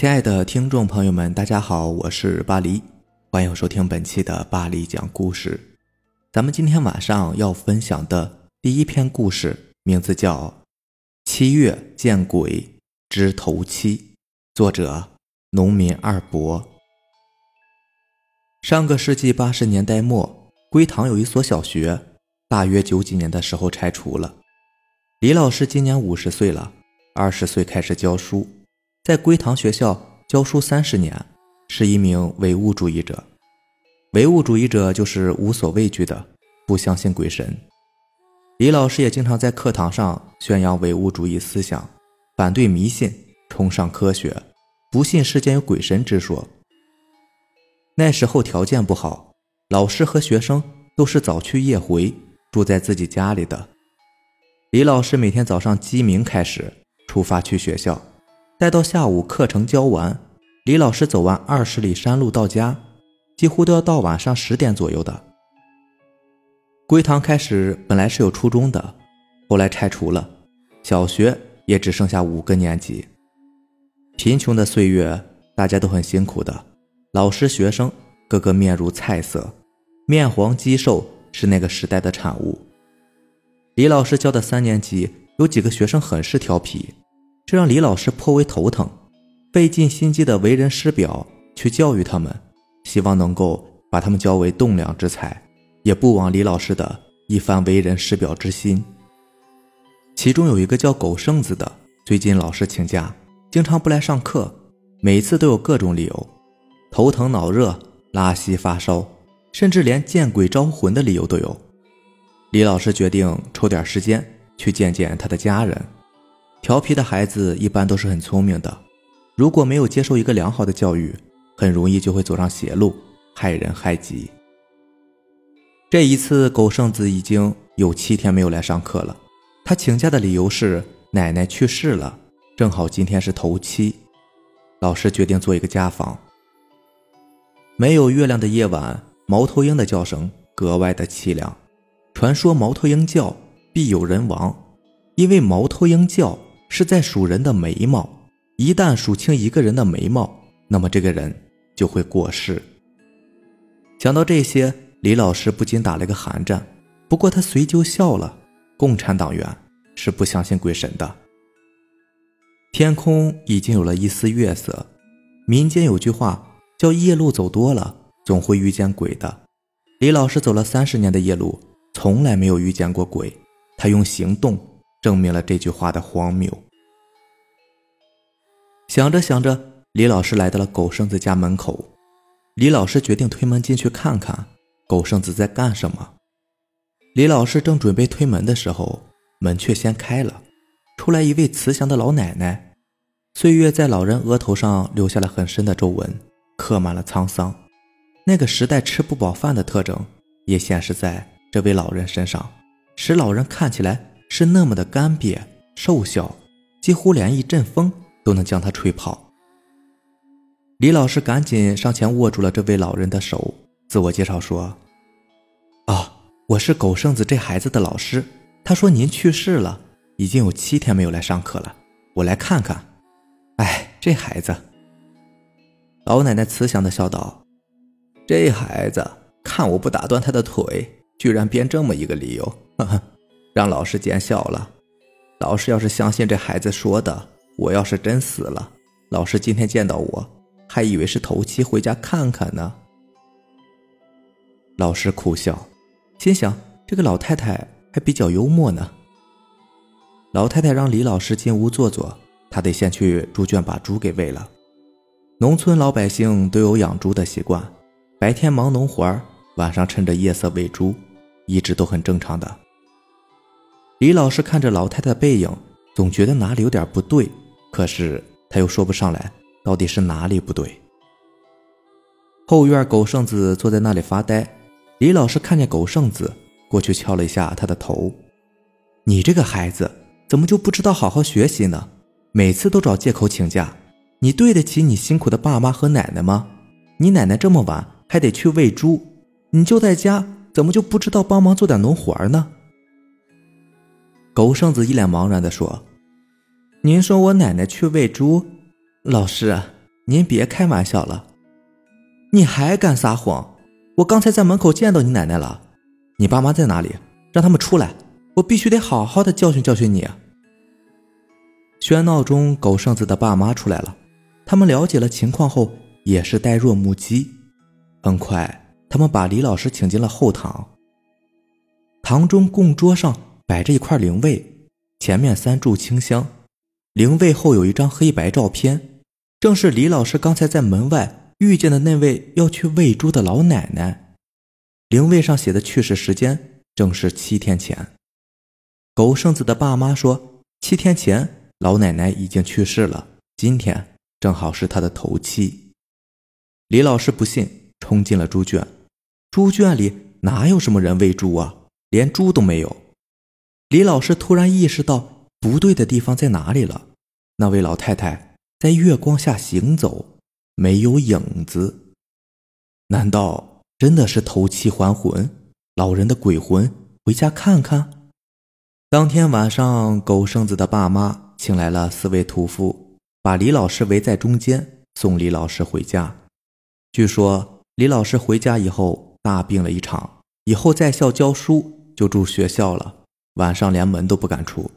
亲爱的听众朋友们，大家好，我是巴黎，欢迎收听本期的巴黎讲故事。咱们今天晚上要分享的第一篇故事，名字叫《七月见鬼之头七》，作者农民二伯。上个世纪八十年代末，归塘有一所小学，大约九几年的时候拆除了。李老师今年五十岁了，二十岁开始教书，在归塘学校教书三十年，是一名唯物主义者。唯物主义者就是无所畏惧的，不相信鬼神。李老师也经常在课堂上宣扬唯物主义思想，反对迷信，崇尚科学，不信世间有鬼神之说。那时候条件不好，老师和学生都是早去夜回，住在自己家里的。李老师每天早上鸡鸣开始出发去学校，待到下午课程教完，李老师走完二十里山路到家，几乎都要到晚上十点左右的。归堂开始本来是有初中的，后来拆除了，小学也只剩下五个年级。贫穷的岁月，大家都很辛苦的。老师、学生个个面如菜色，面黄肌瘦是那个时代的产物。李老师教的三年级有几个学生很是调皮，这让李老师颇为头疼，费尽心机的为人师表去教育他们，希望能够把他们教为栋梁之才，也不枉李老师的一番为人师表之心。其中有一个叫狗剩子的，最近老师请假，经常不来上课，每次都有各种理由。头疼脑热、拉稀发烧，甚至连见鬼招魂的理由都有。李老师决定抽点时间去见见他的家人。调皮的孩子一般都是很聪明的，如果没有接受一个良好的教育，很容易就会走上邪路，害人害己。这一次，狗剩子已经有七天没有来上课了。他请假的理由是奶奶去世了，正好今天是头七。老师决定做一个家访。没有月亮的夜晚，猫头鹰的叫声格外的凄凉。传说猫头鹰叫必有人亡，因为猫头鹰叫是在数人的眉毛，一旦数清一个人的眉毛，那么这个人就会过世。想到这些，李老师不禁打了个寒战。不过他随就笑了。共产党员是不相信鬼神的。天空已经有了一丝月色，民间有句话。叫夜路走多了，总会遇见鬼的。李老师走了三十年的夜路，从来没有遇见过鬼。他用行动证明了这句话的荒谬。想着想着，李老师来到了狗剩子家门口。李老师决定推门进去看看狗剩子在干什么。李老师正准备推门的时候，门却先开了，出来一位慈祥的老奶奶。岁月在老人额头上留下了很深的皱纹。刻满了沧桑，那个时代吃不饱饭的特征也显示在这位老人身上，使老人看起来是那么的干瘪瘦小，几乎连一阵风都能将他吹跑。李老师赶紧上前握住了这位老人的手，自我介绍说：“啊，我是狗剩子这孩子的老师。他说您去世了，已经有七天没有来上课了，我来看看。哎，这孩子。”老奶奶慈祥的笑道：“这孩子看我不打断他的腿，居然编这么一个理由，哈哈，让老师见笑了。老师要是相信这孩子说的，我要是真死了，老师今天见到我还以为是头七回家看看呢。”老师苦笑，心想这个老太太还比较幽默呢。老太太让李老师进屋坐坐，她得先去猪圈把猪给喂了。农村老百姓都有养猪的习惯，白天忙农活晚上趁着夜色喂猪，一直都很正常的。李老师看着老太太的背影，总觉得哪里有点不对，可是他又说不上来到底是哪里不对。后院狗剩子坐在那里发呆，李老师看见狗剩子过去敲了一下他的头：“你这个孩子怎么就不知道好好学习呢？每次都找借口请假。”你对得起你辛苦的爸妈和奶奶吗？你奶奶这么晚还得去喂猪，你就在家，怎么就不知道帮忙做点农活呢？狗剩子一脸茫然地说：“您说我奶奶去喂猪，老师，您别开玩笑了，你还敢撒谎？我刚才在门口见到你奶奶了，你爸妈在哪里？让他们出来，我必须得好好的教训教训你。”喧闹中，狗剩子的爸妈出来了，他们了解了情况后也是呆若木鸡。很快，他们把李老师请进了后堂。堂中供桌上摆着一块灵位，前面三炷清香，灵位后有一张黑白照片。正是李老师刚才在门外遇见的那位要去喂猪的老奶奶，灵位上写的去世时间正是七天前。狗剩子的爸妈说，七天前老奶奶已经去世了，今天正好是她的头七。李老师不信，冲进了猪圈，猪圈里哪有什么人喂猪啊，连猪都没有。李老师突然意识到不对的地方在哪里了，那位老太太。在月光下行走，没有影子。难道真的是头七还魂？老人的鬼魂回家看看。当天晚上，狗剩子的爸妈请来了四位屠夫，把李老师围在中间，送李老师回家。据说李老师回家以后大病了一场，以后在校教书就住学校了，晚上连门都不敢出。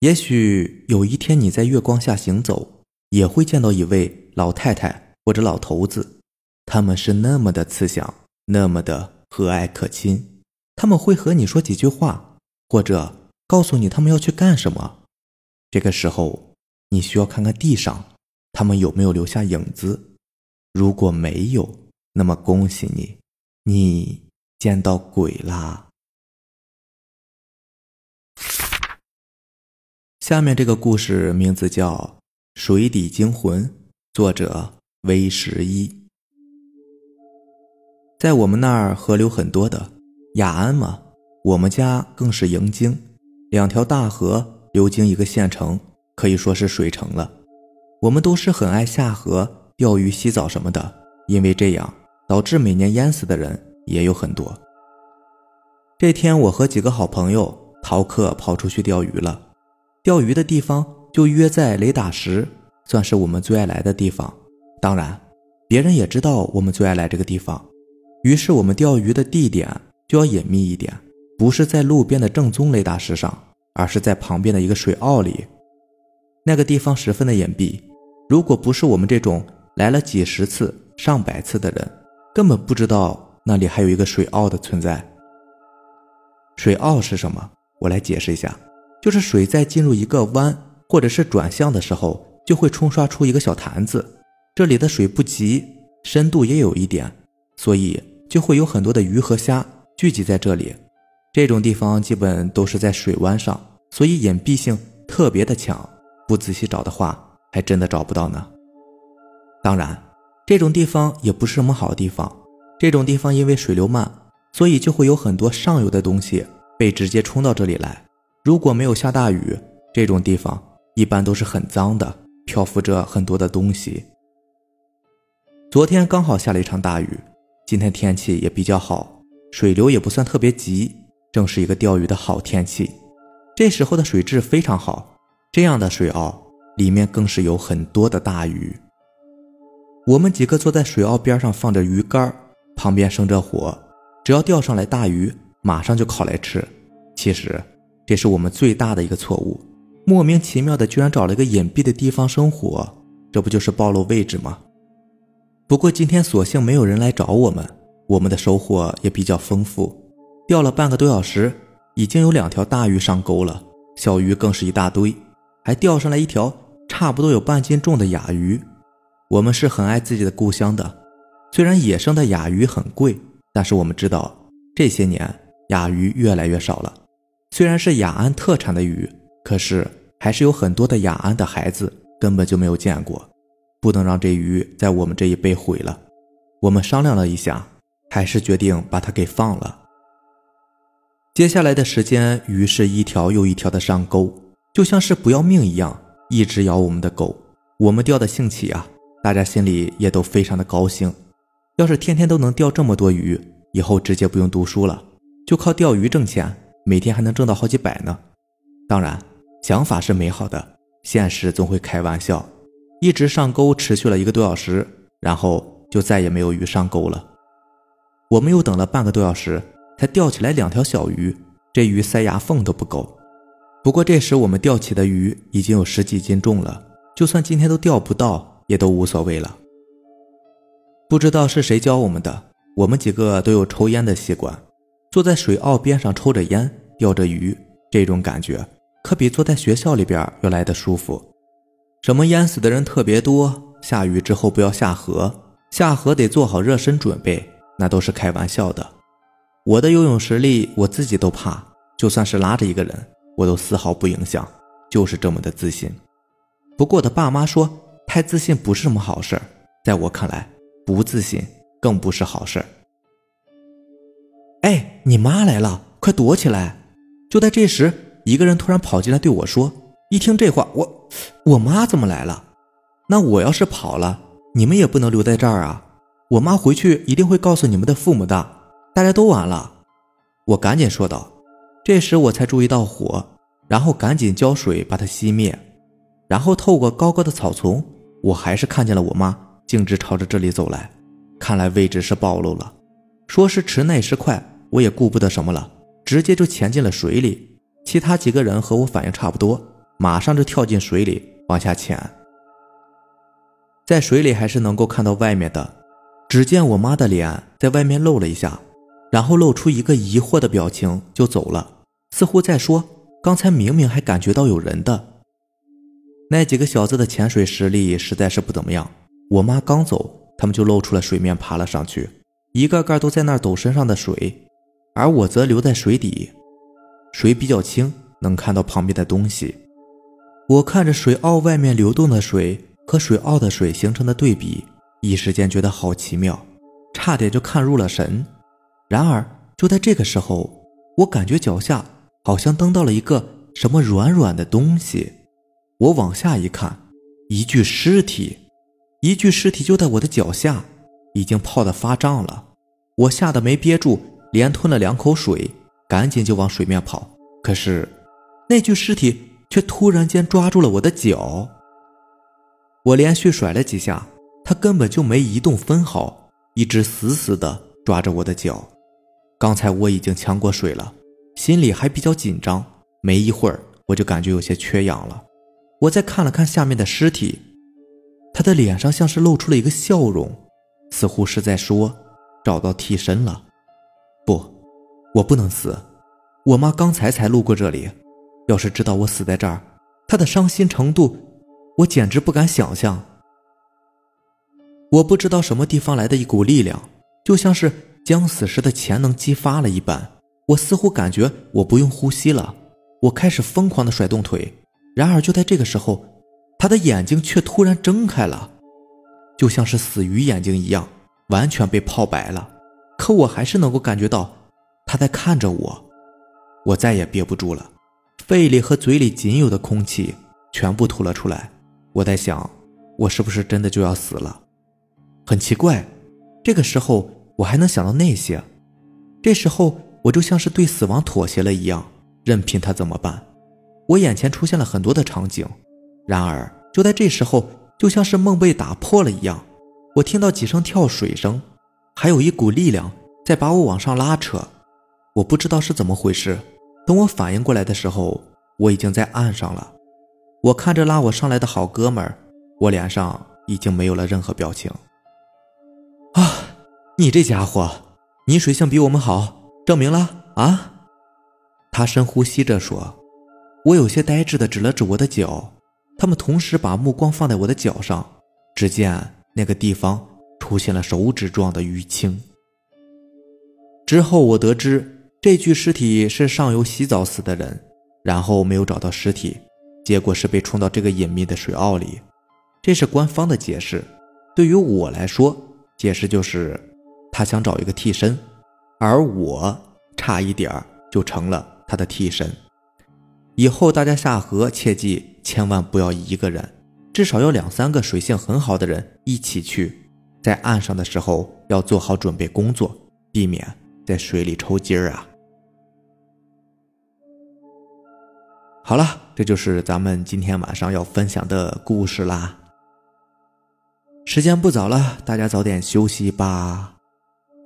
也许有一天你在月光下行走，也会见到一位老太太或者老头子，他们是那么的慈祥，那么的和蔼可亲。他们会和你说几句话，或者告诉你他们要去干什么。这个时候，你需要看看地上，他们有没有留下影子。如果没有，那么恭喜你，你见到鬼啦。下面这个故事名字叫《水底惊魂》，作者威十一。在我们那儿河流很多的雅安嘛，我们家更是迎京，两条大河流经一个县城，可以说是水城了。我们都是很爱下河钓鱼、洗澡什么的，因为这样导致每年淹死的人也有很多。这天，我和几个好朋友逃课跑出去钓鱼了。钓鱼的地方就约在雷打石，算是我们最爱来的地方。当然，别人也知道我们最爱来这个地方。于是，我们钓鱼的地点就要隐秘一点，不是在路边的正宗雷打石上，而是在旁边的一个水坳里。那个地方十分的隐蔽，如果不是我们这种来了几十次、上百次的人，根本不知道那里还有一个水坳的存在。水坳是什么？我来解释一下。就是水在进入一个弯或者是转向的时候，就会冲刷出一个小潭子。这里的水不急，深度也有一点，所以就会有很多的鱼和虾聚集在这里。这种地方基本都是在水湾上，所以隐蔽性特别的强。不仔细找的话，还真的找不到呢。当然，这种地方也不是什么好地方。这种地方因为水流慢，所以就会有很多上游的东西被直接冲到这里来。如果没有下大雨，这种地方一般都是很脏的，漂浮着很多的东西。昨天刚好下了一场大雨，今天天气也比较好，水流也不算特别急，正是一个钓鱼的好天气。这时候的水质非常好，这样的水坳里面更是有很多的大鱼。我们几个坐在水坳边上，放着鱼竿，旁边生着火，只要钓上来大鱼，马上就烤来吃。其实。这是我们最大的一个错误，莫名其妙的居然找了一个隐蔽的地方生火，这不就是暴露位置吗？不过今天索性没有人来找我们，我们的收获也比较丰富，钓了半个多小时，已经有两条大鱼上钩了，小鱼更是一大堆，还钓上来一条差不多有半斤重的雅鱼。我们是很爱自己的故乡的，虽然野生的雅鱼很贵，但是我们知道这些年雅鱼越来越少了。虽然是雅安特产的鱼，可是还是有很多的雅安的孩子根本就没有见过，不能让这鱼在我们这一辈毁了。我们商量了一下，还是决定把它给放了。接下来的时间，鱼是一条又一条的上钩，就像是不要命一样，一直咬我们的钩。我们钓的兴起啊，大家心里也都非常的高兴。要是天天都能钓这么多鱼，以后直接不用读书了，就靠钓鱼挣钱。每天还能挣到好几百呢，当然，想法是美好的，现实总会开玩笑。一直上钩，持续了一个多小时，然后就再也没有鱼上钩了。我们又等了半个多小时，才钓起来两条小鱼，这鱼塞牙缝都不够。不过这时我们钓起的鱼已经有十几斤重了，就算今天都钓不到，也都无所谓了。不知道是谁教我们的，我们几个都有抽烟的习惯，坐在水坳边上抽着烟，钓着鱼，这种感觉可比坐在学校里边要来的舒服。什么淹死的人特别多，下雨之后不要下河，下河得做好热身准备，那都是开玩笑的。我的游泳实力我自己都怕，就算是拉着一个人。我都丝毫不影响，就是这么的自信。不过我的爸妈说，太自信不是什么好事在我看来，不自信更不是好事哎，你妈来了，快躲起来！就在这时，一个人突然跑进来对我说：“一听这话，我我妈怎么来了？那我要是跑了，你们也不能留在这儿啊！我妈回去一定会告诉你们的父母的，大家都完了。”我赶紧说道。这时我才注意到火，然后赶紧浇水把它熄灭，然后透过高高的草丛，我还是看见了我妈径直朝着这里走来，看来位置是暴露了。说时迟那时快，我也顾不得什么了，直接就潜进了水里。其他几个人和我反应差不多，马上就跳进水里往下潜。在水里还是能够看到外面的，只见我妈的脸在外面露了一下，然后露出一个疑惑的表情就走了。似乎在说：“刚才明明还感觉到有人的。”那几个小子的潜水实力实在是不怎么样。我妈刚走，他们就露出了水面，爬了上去，一个个都在那抖身上的水，而我则留在水底。水比较清，能看到旁边的东西。我看着水坳外面流动的水和水坳的水形成的对比，一时间觉得好奇妙，差点就看入了神。然而就在这个时候，我感觉脚下。好像蹬到了一个什么软软的东西，我往下一看，一具尸体，一具尸体就在我的脚下，已经泡得发胀了。我吓得没憋住，连吞了两口水，赶紧就往水面跑。可是，那具尸体却突然间抓住了我的脚。我连续甩了几下，他根本就没移动分毫，一直死死地抓着我的脚。刚才我已经呛过水了。心里还比较紧张，没一会儿我就感觉有些缺氧了。我再看了看下面的尸体，他的脸上像是露出了一个笑容，似乎是在说找到替身了。不，我不能死。我妈刚才才路过这里，要是知道我死在这儿，她的伤心程度，我简直不敢想象。我不知道什么地方来的一股力量，就像是将死时的潜能激发了一般。我似乎感觉我不用呼吸了，我开始疯狂的甩动腿。然而就在这个时候，他的眼睛却突然睁开了，就像是死鱼眼睛一样，完全被泡白了。可我还是能够感觉到他在看着我。我再也憋不住了，肺里和嘴里仅有的空气全部吐了出来。我在想，我是不是真的就要死了？很奇怪，这个时候我还能想到那些。这时候。我就像是对死亡妥协了一样，任凭他怎么办。我眼前出现了很多的场景，然而就在这时候，就像是梦被打破了一样，我听到几声跳水声，还有一股力量在把我往上拉扯。我不知道是怎么回事。等我反应过来的时候，我已经在岸上了。我看着拉我上来的好哥们儿，我脸上已经没有了任何表情。啊，你这家伙，你水性比我们好。证明了啊！他深呼吸着说：“我有些呆滞的指了指我的脚，他们同时把目光放在我的脚上，只见那个地方出现了手指状的淤青。之后我得知，这具尸体是上游洗澡死的人，然后没有找到尸体，结果是被冲到这个隐秘的水坳里。这是官方的解释。对于我来说，解释就是他想找一个替身。”而我差一点就成了他的替身。以后大家下河切记千万不要一个人，至少要两三个水性很好的人一起去。在岸上的时候要做好准备工作，避免在水里抽筋儿啊。好了，这就是咱们今天晚上要分享的故事啦。时间不早了，大家早点休息吧。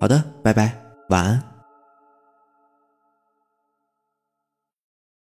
好的，拜拜，晚安。